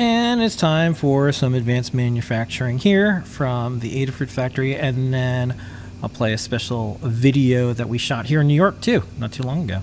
And it's time for some advanced manufacturing here from the Adafruit factory, and then I'll play a special video that we shot here in New York too, not too long ago.